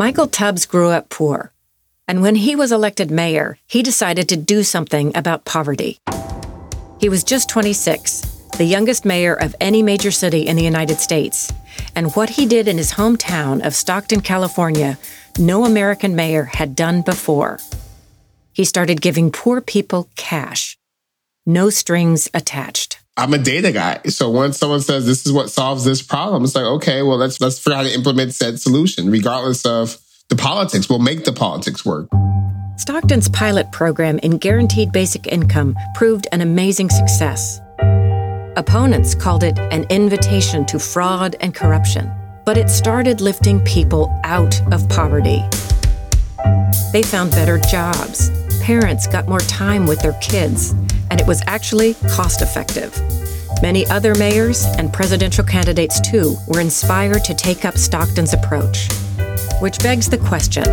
Michael Tubbs grew up poor, and when he was elected mayor, he decided to do something about poverty. He was just 26, the youngest mayor of any major city in the United States, and what he did in his hometown of Stockton, California, no American mayor had done before. He started giving poor people cash, no strings attached. I'm a data guy. So once someone says this is what solves this problem, it's like, okay, well, let's let's figure out how to implement said solution, regardless of the politics. We'll make the politics work. Stockton's pilot program in guaranteed basic income proved an amazing success. Opponents called it an invitation to fraud and corruption, but it started lifting people out of poverty. They found better jobs, parents got more time with their kids, and it was actually cost effective. Many other mayors and presidential candidates, too, were inspired to take up Stockton's approach. Which begs the question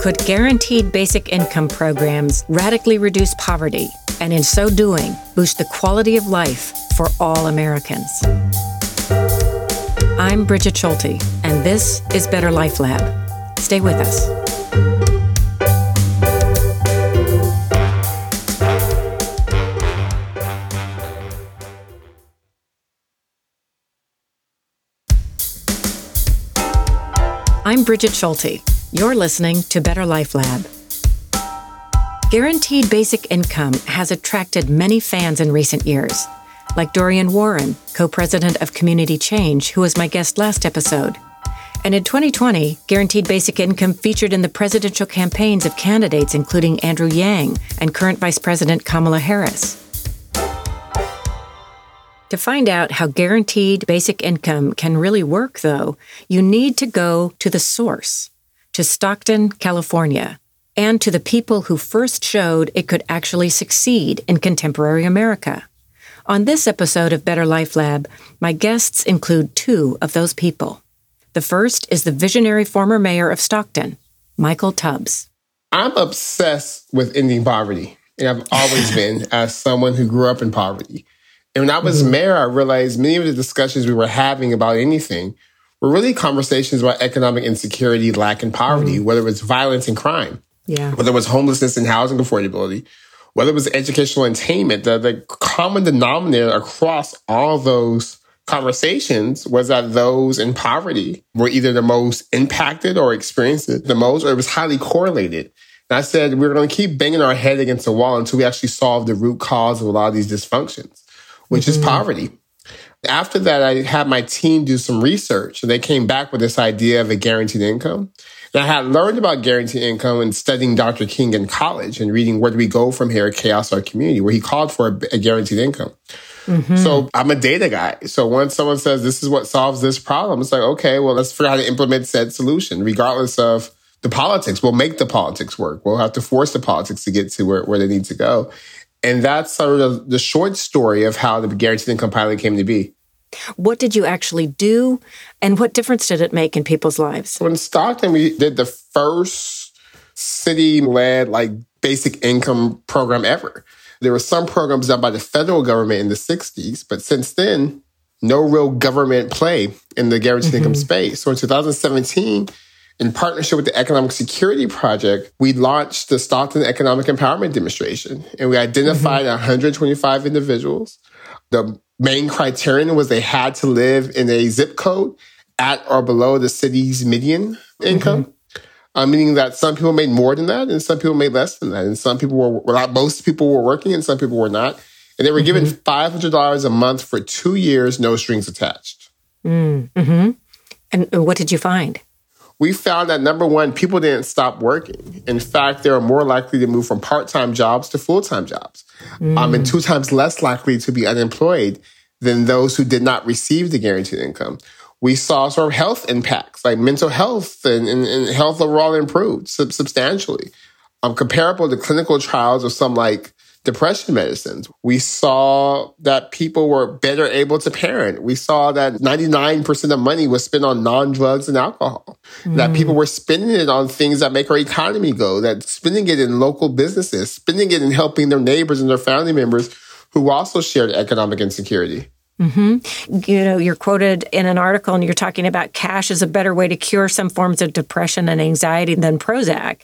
Could guaranteed basic income programs radically reduce poverty and, in so doing, boost the quality of life for all Americans? I'm Brigid Schulte, and this is Better Life Lab. Stay with us. I'm Brigid Schulte. You're listening to Better Life Lab. Guaranteed basic income has attracted many fans in recent years, like Dorian Warren, co president of Community Change, who was my guest last episode. And in 2020, guaranteed basic income featured in the presidential campaigns of candidates including Andrew Yang and current Vice President Kamala Harris. To find out how guaranteed basic income can really work, though, you need to go to the source, to Stockton, California, and to the people who first showed it could actually succeed in contemporary America. On this episode of Better Life Lab, my guests include two of those people. The first is the visionary former mayor of Stockton, Michael Tubbs. I'm obsessed with ending poverty, and I've always been as someone who grew up in poverty. And when I was mm-hmm. mayor, I realized many of the discussions we were having about anything were really conversations about economic insecurity, lack, and poverty, mm-hmm. whether it was violence and crime, yeah. whether it was homelessness and housing affordability, whether it was educational attainment. The, the common denominator across all those conversations was that those in poverty were either the most impacted or experienced it the most, or it was highly correlated. And I said, we we're going to keep banging our head against the wall until we actually solve the root cause of a lot of these dysfunctions which mm-hmm. is poverty. After that, I had my team do some research and they came back with this idea of a guaranteed income. And I had learned about guaranteed income and studying Dr. King in college and reading Where Do We Go From Here Chaos or Community, where he called for a, a guaranteed income. Mm-hmm. So I'm a data guy. So once someone says this is what solves this problem, it's like, okay, well, let's figure out how to implement said solution, regardless of the politics. We'll make the politics work. We'll have to force the politics to get to where, where they need to go. And that's sort of the short story of how the guaranteed income pilot came to be. What did you actually do? And what difference did it make in people's lives? So in Stockton, we did the first city led like basic income program ever. There were some programs done by the federal government in the 60s, but since then, no real government play in the guaranteed mm-hmm. income space. So in 2017, in partnership with the Economic Security Project, we launched the Stockton Economic Empowerment Demonstration and we identified mm-hmm. 125 individuals. The main criterion was they had to live in a zip code at or below the city's median income. Mm-hmm. Uh, meaning that some people made more than that and some people made less than that. And some people were, well, most people were working and some people were not. And they were given mm-hmm. $500 a month for two years, no strings attached. Mm-hmm. And what did you find? We found that number one, people didn't stop working. In fact, they were more likely to move from part time jobs to full time jobs, mm. um, and two times less likely to be unemployed than those who did not receive the guaranteed income. We saw sort of health impacts, like mental health and, and, and health overall improved substantially, um, comparable to clinical trials of some like depression medicines. We saw that people were better able to parent. We saw that 99% of money was spent on non-drugs and alcohol. Mm. That people were spending it on things that make our economy go, that spending it in local businesses, spending it in helping their neighbors and their family members who also shared economic insecurity. Mm-hmm. You know, you're quoted in an article and you're talking about cash is a better way to cure some forms of depression and anxiety than Prozac.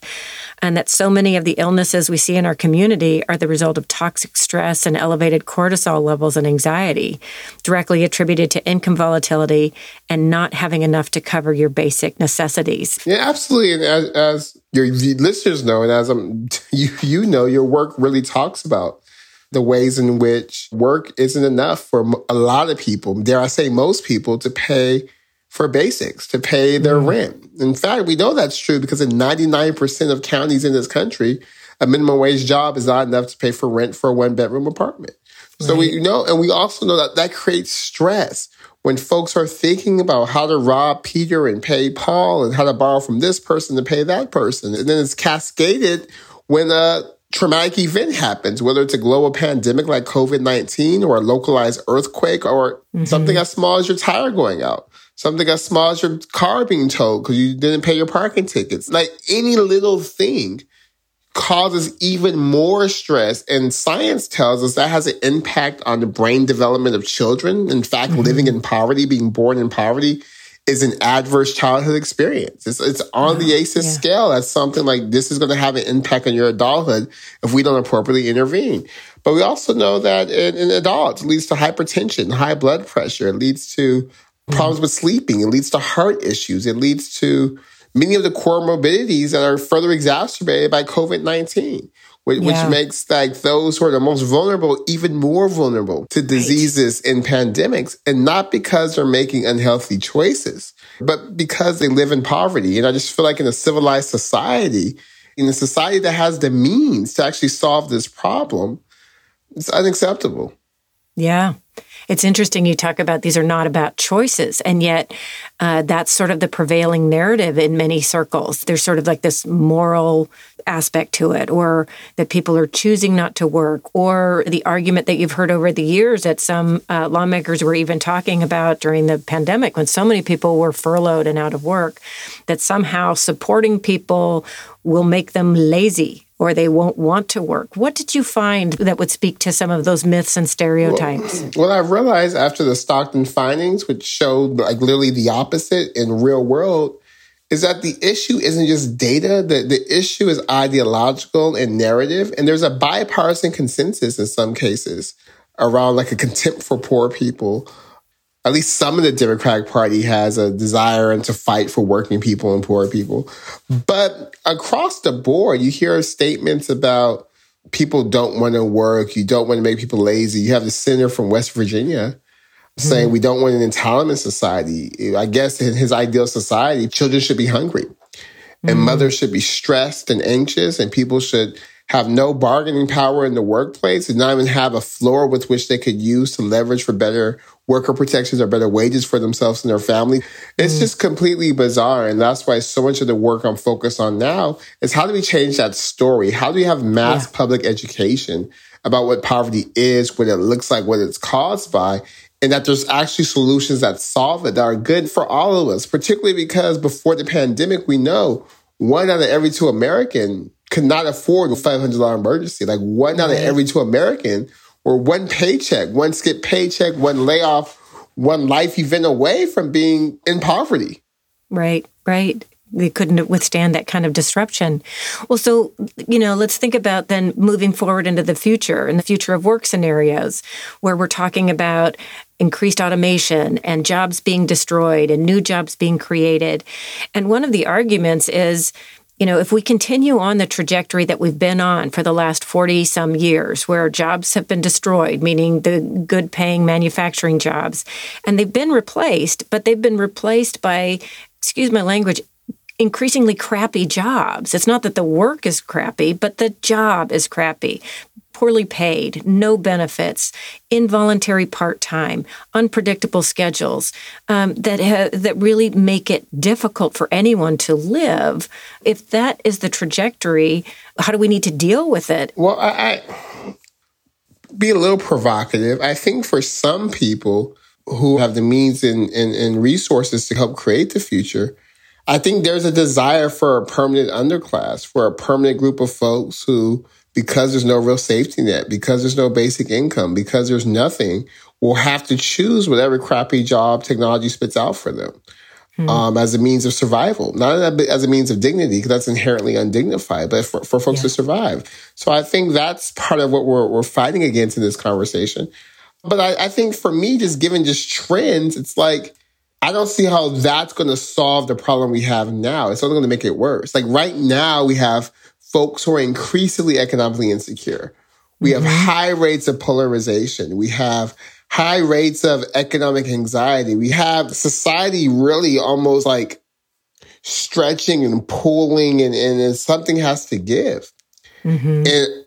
And that so many of the illnesses we see in our community are the result of toxic stress and elevated cortisol levels and anxiety, directly attributed to income volatility and not having enough to cover your basic necessities. Yeah, absolutely. And as, as your listeners know, and as I'm, you, you know, your work really talks about the ways in which work isn't enough for a lot of people, dare I say most people, to pay for basics, to pay their mm. rent. In fact, we know that's true because in 99% of counties in this country, a minimum wage job is not enough to pay for rent for a one bedroom apartment. Right. So we know, and we also know that that creates stress when folks are thinking about how to rob Peter and pay Paul and how to borrow from this person to pay that person. And then it's cascaded when a traumatic event happens, whether it's a global pandemic like COVID 19 or a localized earthquake or mm-hmm. something as small as your tire going out, something as small as your car being towed because you didn't pay your parking tickets. Like any little thing causes even more stress. And science tells us that has an impact on the brain development of children. In fact, mm-hmm. living in poverty, being born in poverty, is an adverse childhood experience. It's, it's on the ACEs yeah. scale. That's something like this is going to have an impact on your adulthood if we don't appropriately intervene. But we also know that in, in adults, it leads to hypertension, high blood pressure. It leads to problems with sleeping. It leads to heart issues. It leads to many of the comorbidities that are further exacerbated by COVID 19 which, yeah. makes like those who are the most vulnerable even more vulnerable to diseases right. and pandemics. And not because they're making unhealthy choices, but because they live in poverty. And I just feel like in a civilized society, in a society that has the means to actually solve this problem, it's unacceptable. Yeah. It's interesting you talk about these are not about choices, and yet uh, that's sort of the prevailing narrative in many circles. There's sort of like this moral aspect to it, or that people are choosing not to work, or the argument that you've heard over the years that some uh, lawmakers were even talking about during the pandemic when so many people were furloughed and out of work, that somehow supporting people will make them lazy or they won't want to work. What did you find that would speak to some of those myths and stereotypes? Well, well I realized after the Stockton findings, which showed like literally the opposite in real world, is that the issue isn't just data, the, the issue is ideological and narrative. And there's a bipartisan consensus in some cases around like a contempt for poor people at least some of the Democratic Party has a desire and to fight for working people and poor people. But across the board, you hear statements about people don't want to work, you don't want to make people lazy. You have the senator from West Virginia saying we don't want an entitlement society. I guess in his ideal society, children should be hungry and mm-hmm. mothers should be stressed and anxious and people should have no bargaining power in the workplace and not even have a floor with which they could use to leverage for better worker protections or better wages for themselves and their family. It's mm. just completely bizarre. And that's why so much of the work I'm focused on now is how do we change that story? How do we have mass yeah. public education about what poverty is, what it looks like, what it's caused by? And that there's actually solutions that solve it that are good for all of us, particularly because before the pandemic, we know one out of every two American could not afford a $500 emergency. Like one out of every two American were one paycheck, one skip paycheck, one layoff, one life event away from being in poverty. Right, right. They couldn't withstand that kind of disruption. Well, so, you know, let's think about then moving forward into the future and the future of work scenarios where we're talking about increased automation and jobs being destroyed and new jobs being created. And one of the arguments is, you know, if we continue on the trajectory that we've been on for the last 40 some years, where jobs have been destroyed, meaning the good paying manufacturing jobs, and they've been replaced, but they've been replaced by, excuse my language, increasingly crappy jobs. It's not that the work is crappy, but the job is crappy poorly paid, no benefits, involuntary part time, unpredictable schedules um, that ha- that really make it difficult for anyone to live. If that is the trajectory, how do we need to deal with it? Well, I, I be a little provocative. I think for some people who have the means and, and, and resources to help create the future, I think there's a desire for a permanent underclass, for a permanent group of folks who because there's no real safety net, because there's no basic income, because there's nothing, will have to choose whatever crappy job technology spits out for them. Hmm. Um, as a means of survival, not as a means of dignity, because that's inherently undignified, but for, for folks yeah. to survive. So I think that's part of what we're, we're fighting against in this conversation. But I, I think for me, just given just trends, it's like, I don't see how that's going to solve the problem we have now. It's only going to make it worse. Like right now, we have folks who are increasingly economically insecure. We have high rates of polarization. We have high rates of economic anxiety. We have society really almost like stretching and pulling, and, and something has to give. Mm-hmm. And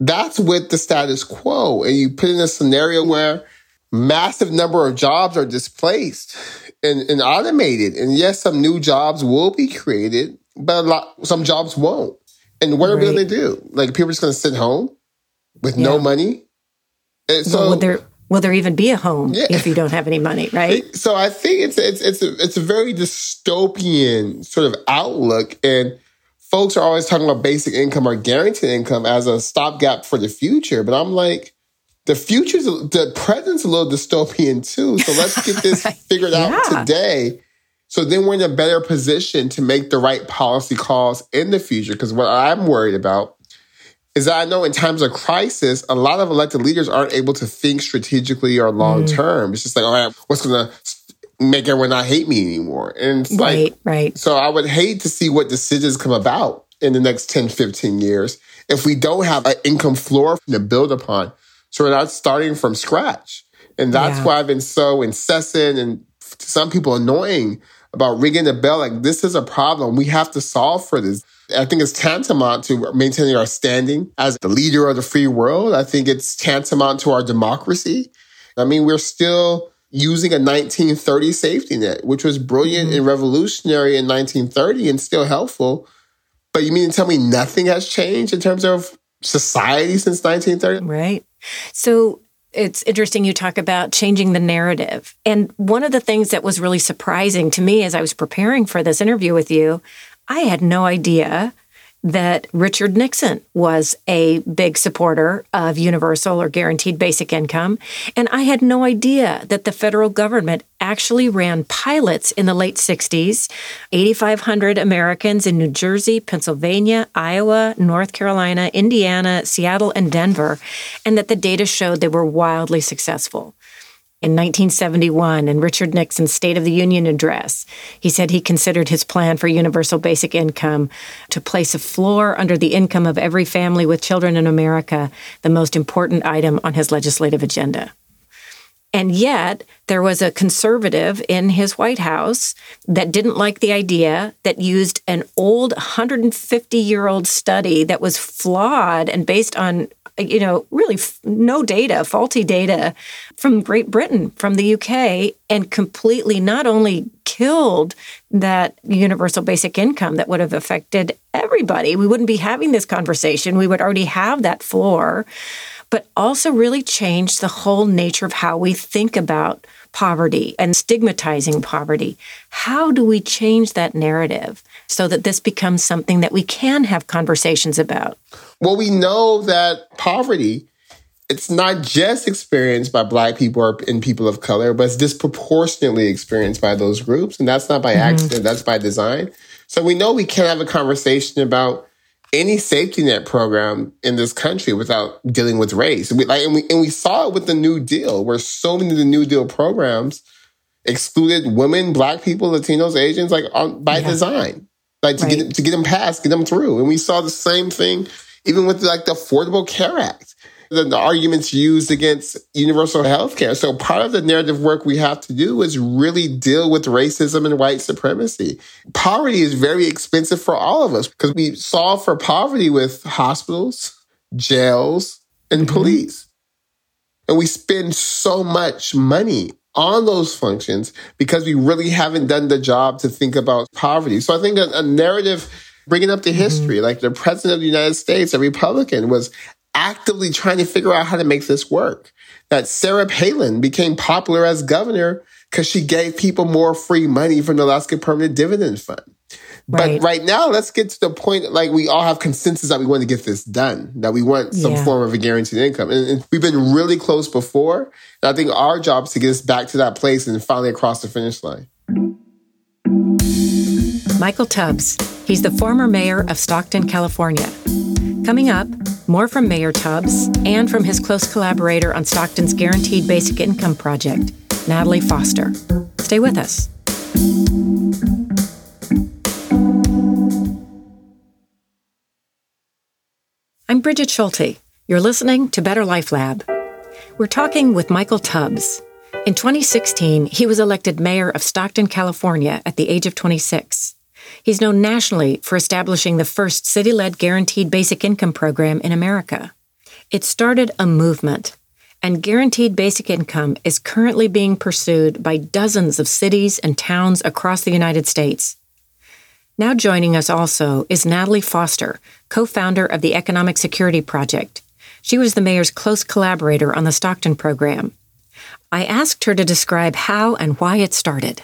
that's with the status quo. And you put in a scenario where massive number of jobs are displaced and, and automated. And yes, some new jobs will be created, but a lot, some jobs won't. And what are we going to do? Like people are just going to sit home with yeah. no money? And so, well, will there will there even be a home yeah. if you don't have any money, right? So I think it's it's it's a, it's a very dystopian sort of outlook, and folks are always talking about basic income or guaranteed income as a stopgap for the future. But I'm like, the future's the present's a little dystopian too. So let's get this figured yeah. out today. So then we're in a better position to make the right policy calls in the future. Because what I'm worried about is that I know in times of crisis, a lot of elected leaders aren't able to think strategically or long mm. term. Mm. It's just like, all right, what's going to make everyone not hate me anymore? And it's right, like, right. So I would hate to see what decisions come about in the next 10, 15 years if we don't have an income floor to build upon. So we're not starting from scratch. And that's yeah. why I've been so incessant and to some people annoying about ringing the bell. Like, this is a problem. We have to solve for this. I think it's tantamount to maintaining our standing as the leader of the free world. I think it's tantamount to our democracy. I mean, we're still using a 1930 safety net, which was brilliant mm-hmm. and revolutionary in 1930 and still helpful. But you mean to tell me nothing has changed in terms of society since 1930? Right. So it's interesting you talk about changing the narrative. And one of the things that was really surprising to me as I was preparing for this interview with you, I had no idea that Richard Nixon was a big supporter of universal or guaranteed basic income. And I had no idea that the federal government actually ran pilots in the late 60s, 8,500 Americans in New Jersey, Pennsylvania, Iowa, North Carolina, Indiana, Seattle, and Denver, and that the data showed they were wildly successful in 1971 in Richard Nixon's State of the Union address. He said he considered his plan for universal basic income to place a floor under the income of every family with children in America the most important item on his legislative agenda. And yet, there was a conservative in his White House that didn't like the idea, that used an old 150 year old study that was flawed and based on you know, really f- no data, faulty data from Great Britain, from the UK, and completely not only killed that universal basic income that would have affected everybody. We wouldn't be having this conversation. We would already have that floor, but also really changed the whole nature of how we think about poverty and stigmatizing poverty. How do we change that narrative so that this becomes something that we can have conversations about? Well, we know that poverty it's not just experienced by black people or and people of color, but it's disproportionately experienced by those groups. And that's not by mm-hmm. accident, that's by design. So we know we can't have a conversation about any safety net program in this country without dealing with race. We, like, and we, and we saw it with the New Deal, where so many of the New Deal programs excluded women, black people, Latinos, Asians, like on, by yeah. design, like to right. get to get them passed, get them through. And we saw the same thing even with like the Affordable Care Act. The, the arguments used against universal health care. So part of the narrative work we have to do is really deal with racism and white supremacy. Poverty is very expensive for all of us because we solve for poverty with hospitals, jails, and mm-hmm. police. And we spend so much money on those functions because we really haven't done the job to think about poverty. So I think a, a narrative bringing up the mm-hmm. history, mm-hmm. like the president of the United States, a Republican, was actively trying to figure out how to make this work. That Sarah Palin became popular as governor because she gave people more free money from the Alaska Permanent Dividend Fund. Right. But right now, let's get to the point like we all have consensus that we want to get this done, that we want some yeah. form of a guaranteed income. And, and, we've been really close before. And I think our job is to get us back to that place and finally across the finish line. Michael Tubbs. He's the former mayor of Stockton, California. Coming up, more from Mayor Tubbs and from his close collaborator on Stockton's Guaranteed Basic Income Project, Natalie Foster. Stay with us. I'm Brigid Schulte. You're listening to Better Life Lab. We're talking with Michael Tubbs. In 2016, he was elected mayor of Stockton, California at the age of 26. He's known nationally for establishing the first city led guaranteed basic income program in America. It started a movement, and guaranteed basic income is currently being pursued by dozens of cities and towns across the United States. Now joining us also is Natalie Foster, co founder of the Economic Security Project. She was the mayor's close collaborator on the Stockton program. I asked her to describe how and why it started.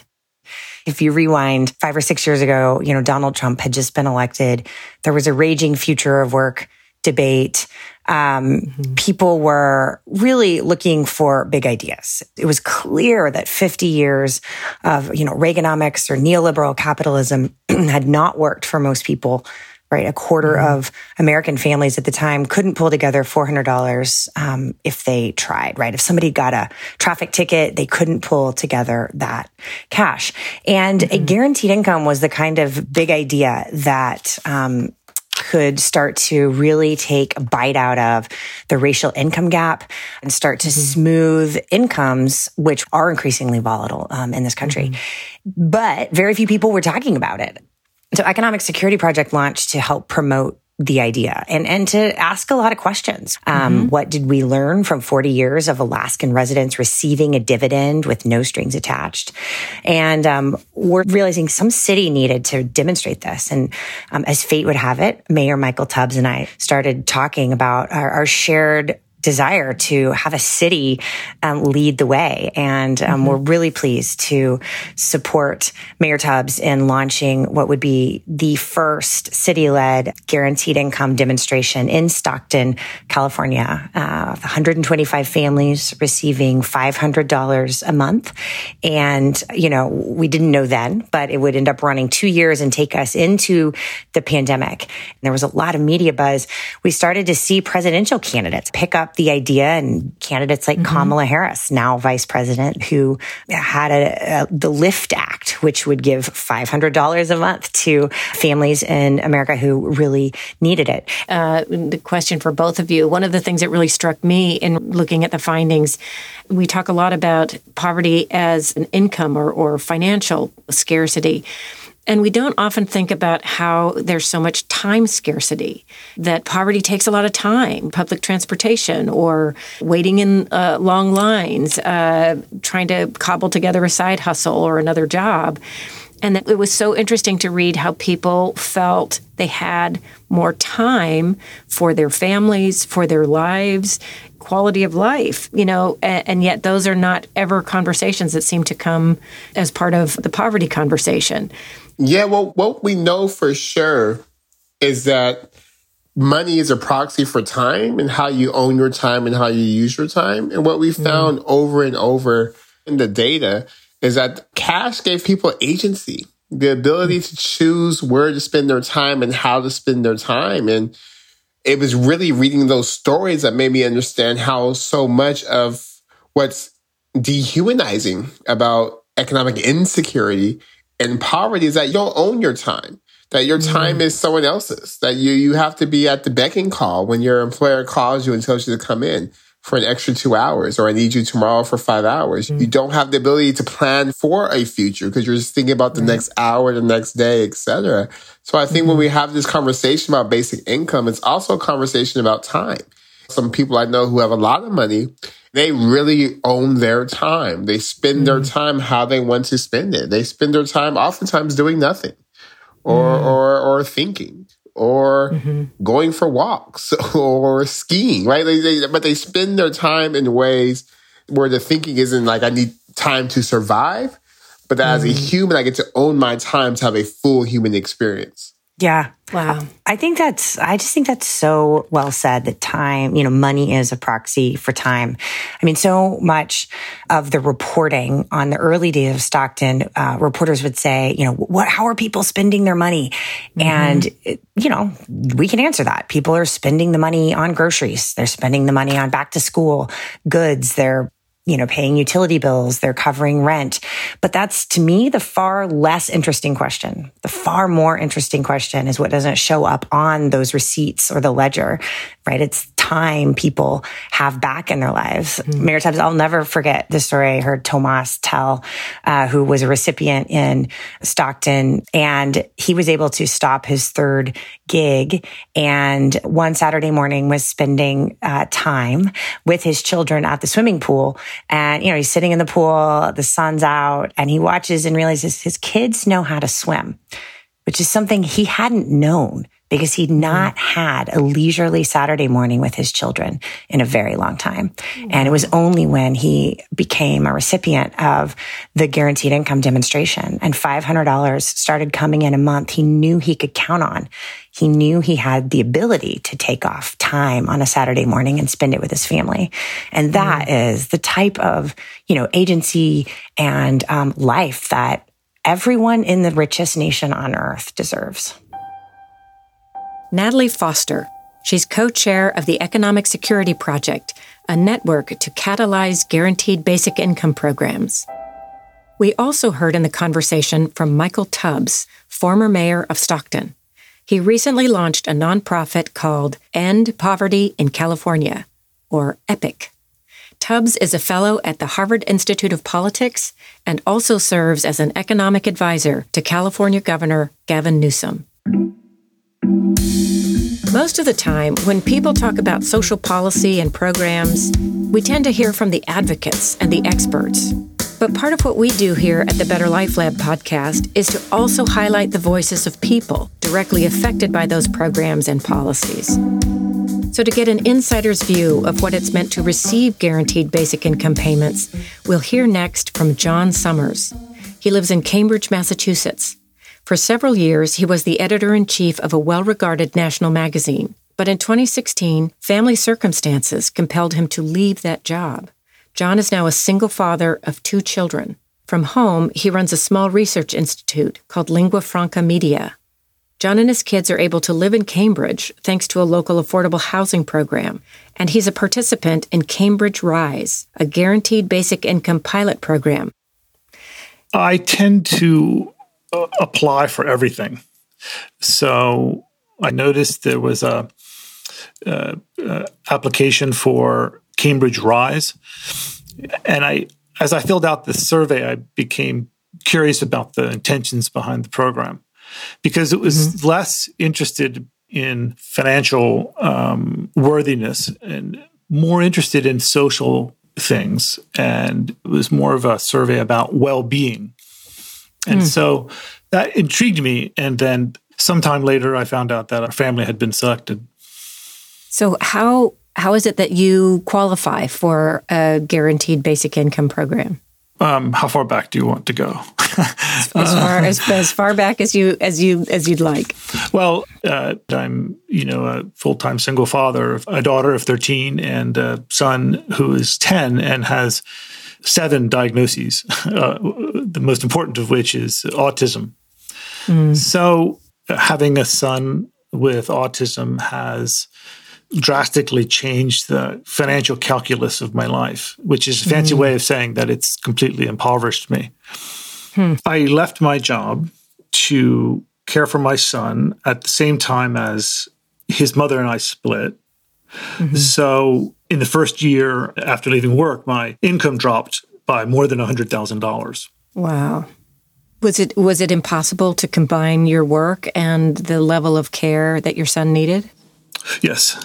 If you rewind five or six years ago, you know, Donald Trump had just been elected. There was a raging future of work debate. Um, mm-hmm. People were really looking for big ideas. It was clear that 50 years of, you know, Reaganomics or neoliberal capitalism had not worked for most people right? A quarter mm-hmm. of American families at the time couldn't pull together $400 um, if they tried, right? If somebody got a traffic ticket, they couldn't pull together that cash. And mm-hmm. a guaranteed income was the kind of big idea that um, could start to really take a bite out of the racial income gap and start to mm-hmm. smooth incomes, which are increasingly volatile um, in this country. Mm-hmm. But very few people were talking about it. So Economic Security Project launched to help promote the idea and, and to ask a lot of questions. Um, mm-hmm. What did we learn from 40 years of Alaskan residents receiving a dividend with no strings attached? And um, we're realizing some city needed to demonstrate this. And um, as fate would have it, Mayor Michael Tubbs and I started talking about our, our shared desire to have a city um, lead the way. And um, mm-hmm. we're really pleased to support Mayor Tubbs in launching what would be the first city led guaranteed income demonstration in Stockton, California. Uh, 125 families receiving $500 a month. And, you know, we didn't know then, but it would end up running two years and take us into the pandemic. And there was a lot of media buzz. We started to see presidential candidates pick up up the idea and candidates like mm-hmm. Kamala Harris, now vice president, who had a, a, the LIFT Act, which would give $500 a month to families in America who really needed it. Uh, the question for both of you, one of the things that really struck me in looking at the findings, we talk a lot about poverty as an income or, or financial scarcity. And we don't often think about how there's so much time scarcity, that poverty takes a lot of time, public transportation or waiting in uh, long lines, uh, trying to cobble together a side hustle or another job. And it was so interesting to read how people felt they had more time for their families, for their lives, quality of life, you know, and, and, yet those are not ever conversations that seem to come as part of the poverty conversation. Yeah, well, what we know for sure is that money is a proxy for time and how you own your time and how you use your time. And what we mm-hmm. found mm. over and over in the data is that cash gave people agency, the ability to choose where to spend their time and how to spend their time. And it was really reading those stories that made me understand how so much of what's dehumanizing about economic insecurity and poverty is that you don't own your time that your time mm. is someone else's that you you have to be at the beck and call when your employer calls you and tells you to come in for an extra two hours or I need you tomorrow for five hours. Mm. You don't have the ability to plan for a future because you're just thinking about the next hour, the next day, etc. So I think mm. when we mm-hmm. have this conversation about basic income, it's also a conversation about time. Some people I know who have a lot of money they really own their time. They spend mm-hmm. their time how they want to spend it. They spend their time oftentimes doing nothing or mm-hmm. or or thinking or mm-hmm. going for walks or skiing, right? They, they, but they spend their time in ways where the thinking isn't like I need time to survive, but that mm. as a mm. human, I get to own my time to have a full human experience. Yeah. Wow. I think that's, I just think that's so well said that time, you know, money is a proxy for time. I mean, so much of the reporting on the early days of Stockton, uh, reporters would say, you know, what, how are people spending their money? Mm-hmm. And, you know, we can answer that. People are spending the money on groceries. They're spending the money on back to school goods. They're you know, paying utility bills, they're covering rent. But that's to me the far less interesting question. The far more interesting question is what doesn't show up on those receipts or the ledger, right? It's time people have back in their lives. Mm-hmm. Mayor Tubbs, I'll never forget the story I heard Tomas tell, uh, who was a recipient in Stockton, and he was able to stop his third gig, and one Saturday morning was spending uh, time with his children at the swimming pool, and you know he's sitting in the pool, the sun's out, and he watches and realizes his kids know how to swim, which is something he hadn't known because he'd mm-hmm. not had a leisurely Saturday morning with his children in a very long time. And it was only when he became a recipient of the guaranteed income demonstration and $500 started coming in a month he knew he could count on. He knew he had the ability to take off time on a Saturday morning and spend it with his family. And that mm. is the type of, you know, agency and um, life that everyone in the richest nation on earth deserves. Natalie Foster. She's co chair of the Economic Security Project, a network to catalyze guaranteed basic income programs. We also heard in the conversation from Michael Tubbs, former mayor of Stockton. He recently launched a nonprofit called End Poverty in California, or EPIC. Tubbs is a fellow at the Harvard Institute of Politics and also serves as an economic advisor to California Governor Gavin Newsom. Most of the time, when people talk about social policy and programs, we tend to hear from the advocates and the experts. But part of what we do here at the Better Life Lab podcast is to also highlight the voices of people directly affected by those programs and policies. So, to get an insider's view of what it's meant to receive guaranteed basic income payments, we'll hear next from John Summers. He lives in Cambridge, Massachusetts. For several years, he was the editor in chief of a well regarded national magazine. But in 2016, family circumstances compelled him to leave that job. John is now a single father of two children. From home, he runs a small research institute called Lingua Franca Media. John and his kids are able to live in Cambridge thanks to a local affordable housing program, and he's a participant in Cambridge RISE, a guaranteed basic income pilot program. I tend to apply for everything. So I noticed there was a, a, a, application for Cambridge RISE, and I, as I filled out the survey, I became curious about the intentions behind the program because it was mm-hmm. less interested in financial um, worthiness and more interested in social things, and it was more of a survey about well-being and mm. so that intrigued me. And then sometime later, I found out that our family had been selected. So, how how is it that you qualify for a guaranteed basic income program? Um, how far back do you want to go? as, far as, as, far back as you as you as you'd like. Well, uh, I'm you know a full time single father, a daughter of 13, and a son who is 10 and has seven diagnoses, uh, the most important of which is autism. Mm. So, having a son with autism has drastically changed the financial calculus of my life, which is a fancy mm. way of saying that it's completely impoverished me. Hmm. I left my job to care for my son at the same time as his mother and I split. Mm-hmm. So in the first year after leaving work, my income dropped by more than $100,000. Wow. Was it was it impossible to combine your work and the level of care that your son needed? Yes,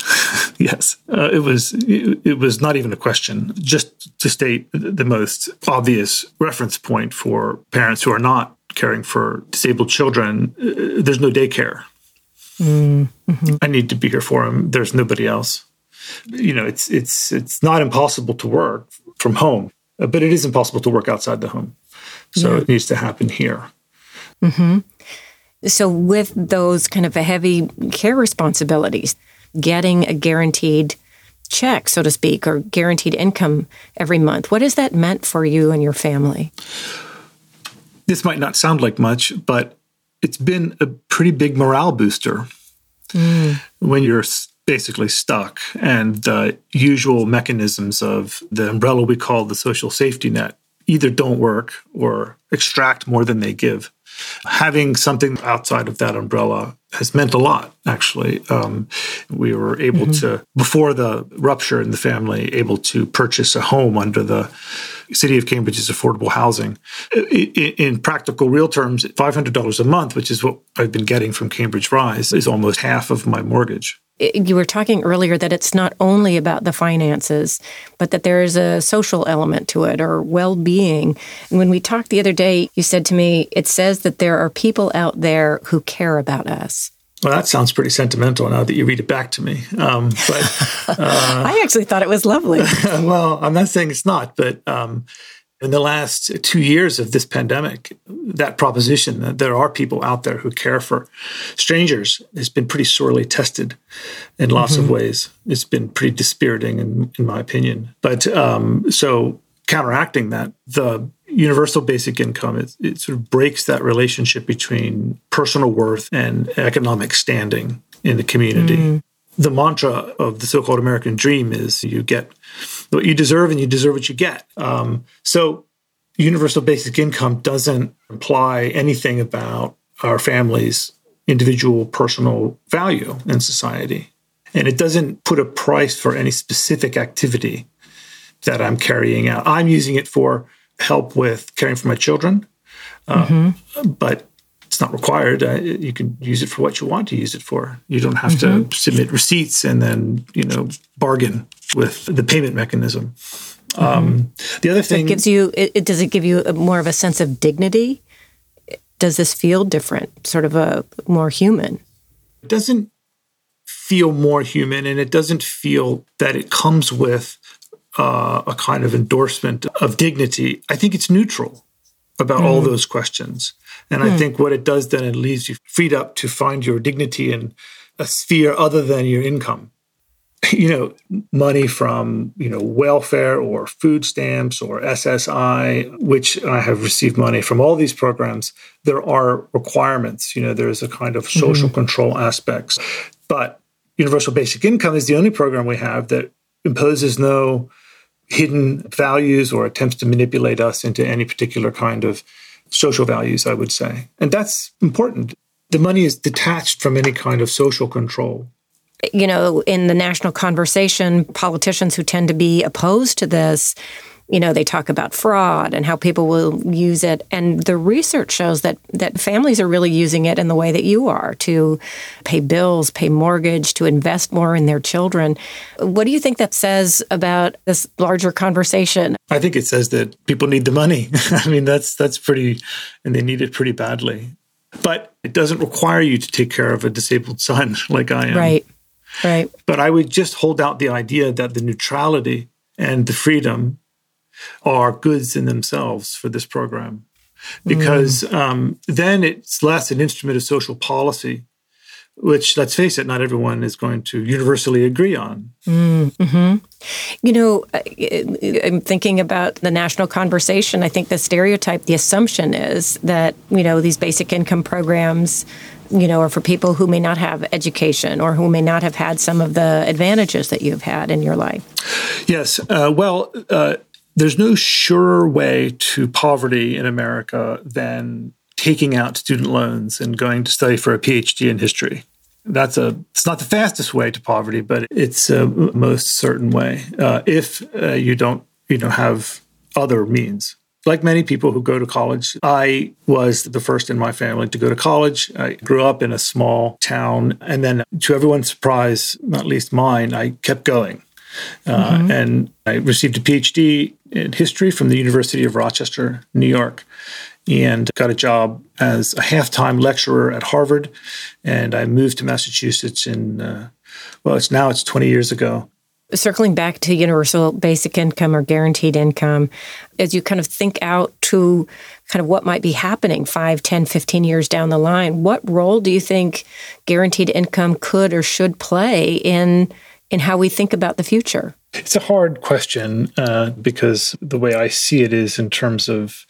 yes. Uh, it was it, it, was not even a question. Just to state the most obvious reference point for parents who are not caring for disabled children, uh, there's no daycare. Mm-hmm. I need to be here for him. There's nobody else you know, it's it's it's not impossible to work from home, but it is impossible to work outside the home. So yeah. it needs to happen here. Mm-hmm. So, with those kind of heavy care responsibilities, getting a guaranteed check, so to speak, or guaranteed income every month, what has that meant for you and your family? This might not sound like much, but it's been a pretty big morale booster mm. when you're basically stuck and the usual mechanisms of the umbrella we call the social safety net either don't work or extract more than they give. Having something outside of that umbrella has meant a lot, actually. Um, we were able mm-hmm. to, before the rupture in the family, able to purchase a home under the City of Cambridge's affordable housing. Uh, in, practical real terms, $500 a month, which is what I've been getting from Cambridge RISE, is almost half of my mortgage you were talking earlier that it's not only about the finances, but that there is a social element to it or well being. And when we talked the other day, you said to me, it says that there are people out there who care about us. Well, that sounds pretty sentimental now that you read it back to me. Um, but uh, I actually thought it was lovely. well, I'm not saying it's not, but um, in the last two years of this pandemic, that proposition that there are people out there who care for strangers has been pretty sorely tested in lots mm-hmm. of ways. It's been pretty dispiriting, in, in my opinion. But um, so counteracting that, the universal basic income it, it sort of breaks that relationship between personal worth and economic standing in the community. Mm-hmm the mantra of the so-called American dream is you get what you deserve and you deserve what you get. Um, so universal basic income doesn't imply anything about our families individual personal value in society. And it doesn't put a price for any specific activity that I'm carrying out. I'm using it for help with caring for my children, uh, mm-hmm. but it's not required. Uh, you can use it for what you want to use it for. You don't have mm-hmm. to submit receipts and then you know bargain with the payment mechanism. Mm-hmm. Um, the other thing so it gives you. It, it, does it give you a, more of a sense of dignity? Does this feel different? Sort of a more human? It doesn't feel more human, and it doesn't feel that it comes with uh, a kind of endorsement of dignity. I think it's neutral about mm. all those questions. And I hmm. think what it does then, it leaves you freed up to find your dignity in a sphere other than your income. You know, money from, you know, welfare or food stamps or SSI, which I have received money from all these programs. There are requirements, you know, there's a kind of social mm-hmm. control aspects. But universal basic income is the only program we have that imposes no hidden values or attempts to manipulate us into any particular kind of social values, I would say. And that's important. The money is detached from any kind of social control. You know, in the national conversation, politicians who tend to be opposed to this you know they talk about fraud and how people will use it. And the research shows that that families are really using it in the way that you are to pay bills pay mortgage to invest more in their children. What do you think that says about this larger conversation? I think it says that people need the money. I mean that's that's pretty and they need it pretty badly. But it doesn't require you to take care of a disabled son like i am. Right right. But i would just hold out the idea that the neutrality and the freedom are goods in themselves for this program because mm. um, then it's less an instrument of social policy which let's face it not everyone is going to universally agree on mm-hmm. you know i'm thinking about the national conversation i think the stereotype the assumption is that you know these basic income programs you know, are for people who may not have education or who may not have had some of the advantages that you've had in your life. Yes. Uh, well, uh, there's no surer way to poverty in America than taking out student loans and going to study for a PhD in history. That's a it's not the fastest way to poverty, but it's a most certain way uh, if uh, you don't you know have other means. Like many people who go to college, I was the first in my family to go to college. I grew up in a small town, and then to everyone's surprise, not least mine, I kept going. Uh, mm-hmm. And I received a PhD in history from the University of Rochester, New York, and got a job as a half-time lecturer at Harvard. And I moved to Massachusetts in, uh, well, it's now it's 20 years ago. circling back to universal basic income or guaranteed income, as you kind of think out to kind of what might be happening 5, 10, 15 years down the line, what role do you think guaranteed income could or should play in in how we think about the future? It's a hard question uh, because the way I see it is in terms of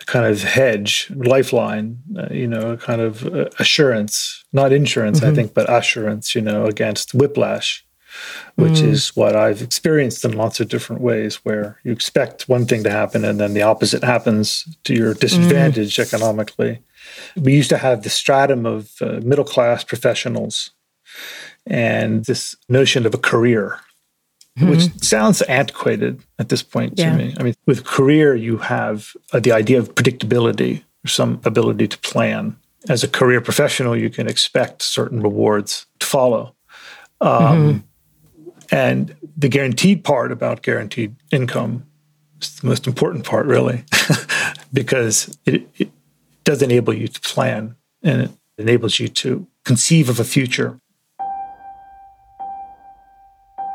a kind of hedge, lifeline, uh, you know, a kind of uh, assurance, not insurance, mm-hmm. I think, but assurance, you know, against whiplash which mm. is what I've experienced in lots of different ways, where you expect one thing to happen and then the opposite happens to your disadvantage mm. economically. We used to have the stratum of uh, middle class professionals and this notion of a career. Mm-hmm. Which sounds antiquated at this point yeah. to me. I mean, with career, you have uh, the idea of predictability or some ability to plan. As a career professional, you can expect certain rewards to follow. Um, mm-hmm and the guaranteed part about guaranteed income is the most important part, really, because it, it does enable you to plan and it enables you to conceive of a future.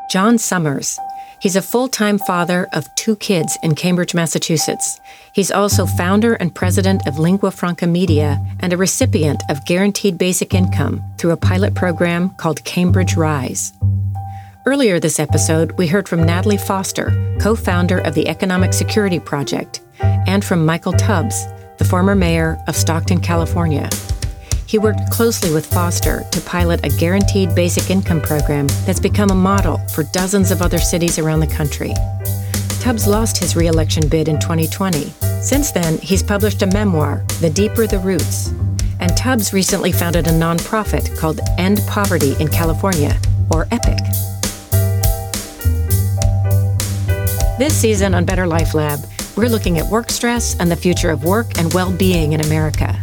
John Summers. He's a full time father of two kids in Cambridge, Massachusetts. He's also founder and president of Lingua Franca Media and a recipient of guaranteed basic income through a pilot program called Cambridge RISE. Earlier this episode, we heard from Natalie Foster, co founder of the Economic Security Project, and from Michael Tubbs, the former mayor of Stockton, California. He worked closely with Foster to pilot a guaranteed basic income program that's become a model for dozens of other cities around the country. Tubbs lost his reelection bid in 2020. Since then, he's published a memoir, The Deeper the Roots. And Tubbs recently founded a nonprofit called End Poverty in California, or EPIC. This season on Better Life Lab, we're looking at work stress and the future of work and well being in America.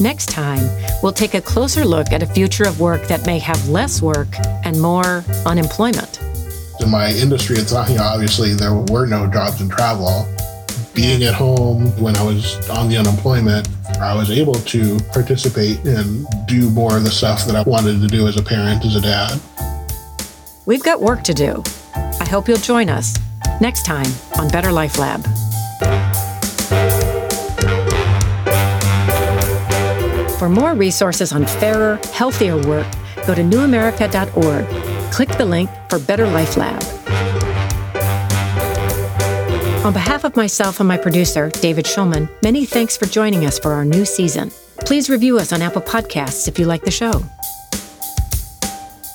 Next time, we'll take a closer look at a future of work that may have less work and more unemployment. In my industry, it's you know, obviously there were no jobs in travel. Being at home when I was on the unemployment, I was able to participate and do more of the stuff that I wanted to do as a parent, as a dad. We've got work to do. I hope you'll join us next time on Better Life Lab. For more resources on fairer, healthier work, go to newamerica.org. Click the link for Better Life Lab. On behalf of myself and my producer, David Schulman, many thanks for joining us for our new season. Please review us on Apple Podcasts if you like the show.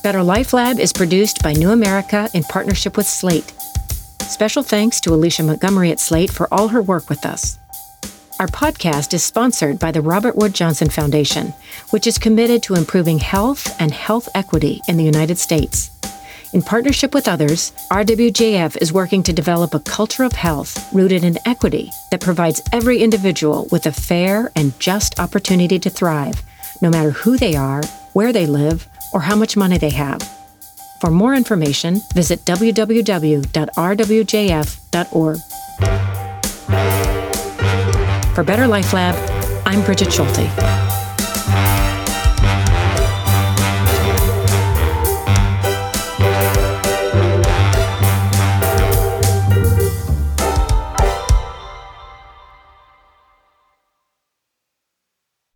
Better Life Lab is produced by New America in partnership with Slate. Special thanks to Alicia Montgomery at Slate for all her work with us. Our podcast is sponsored by the Robert Wood Johnson Foundation, which is committed to improving health and health equity in the United States. In partnership with others, RWJF is working to develop a culture of health rooted in equity that provides every individual with a fair and just opportunity to thrive, no matter who they are, where they live, or how much money they have. For more information, visit www.rwjf.org. For Better Life Lab, I'm Brigid Schulte.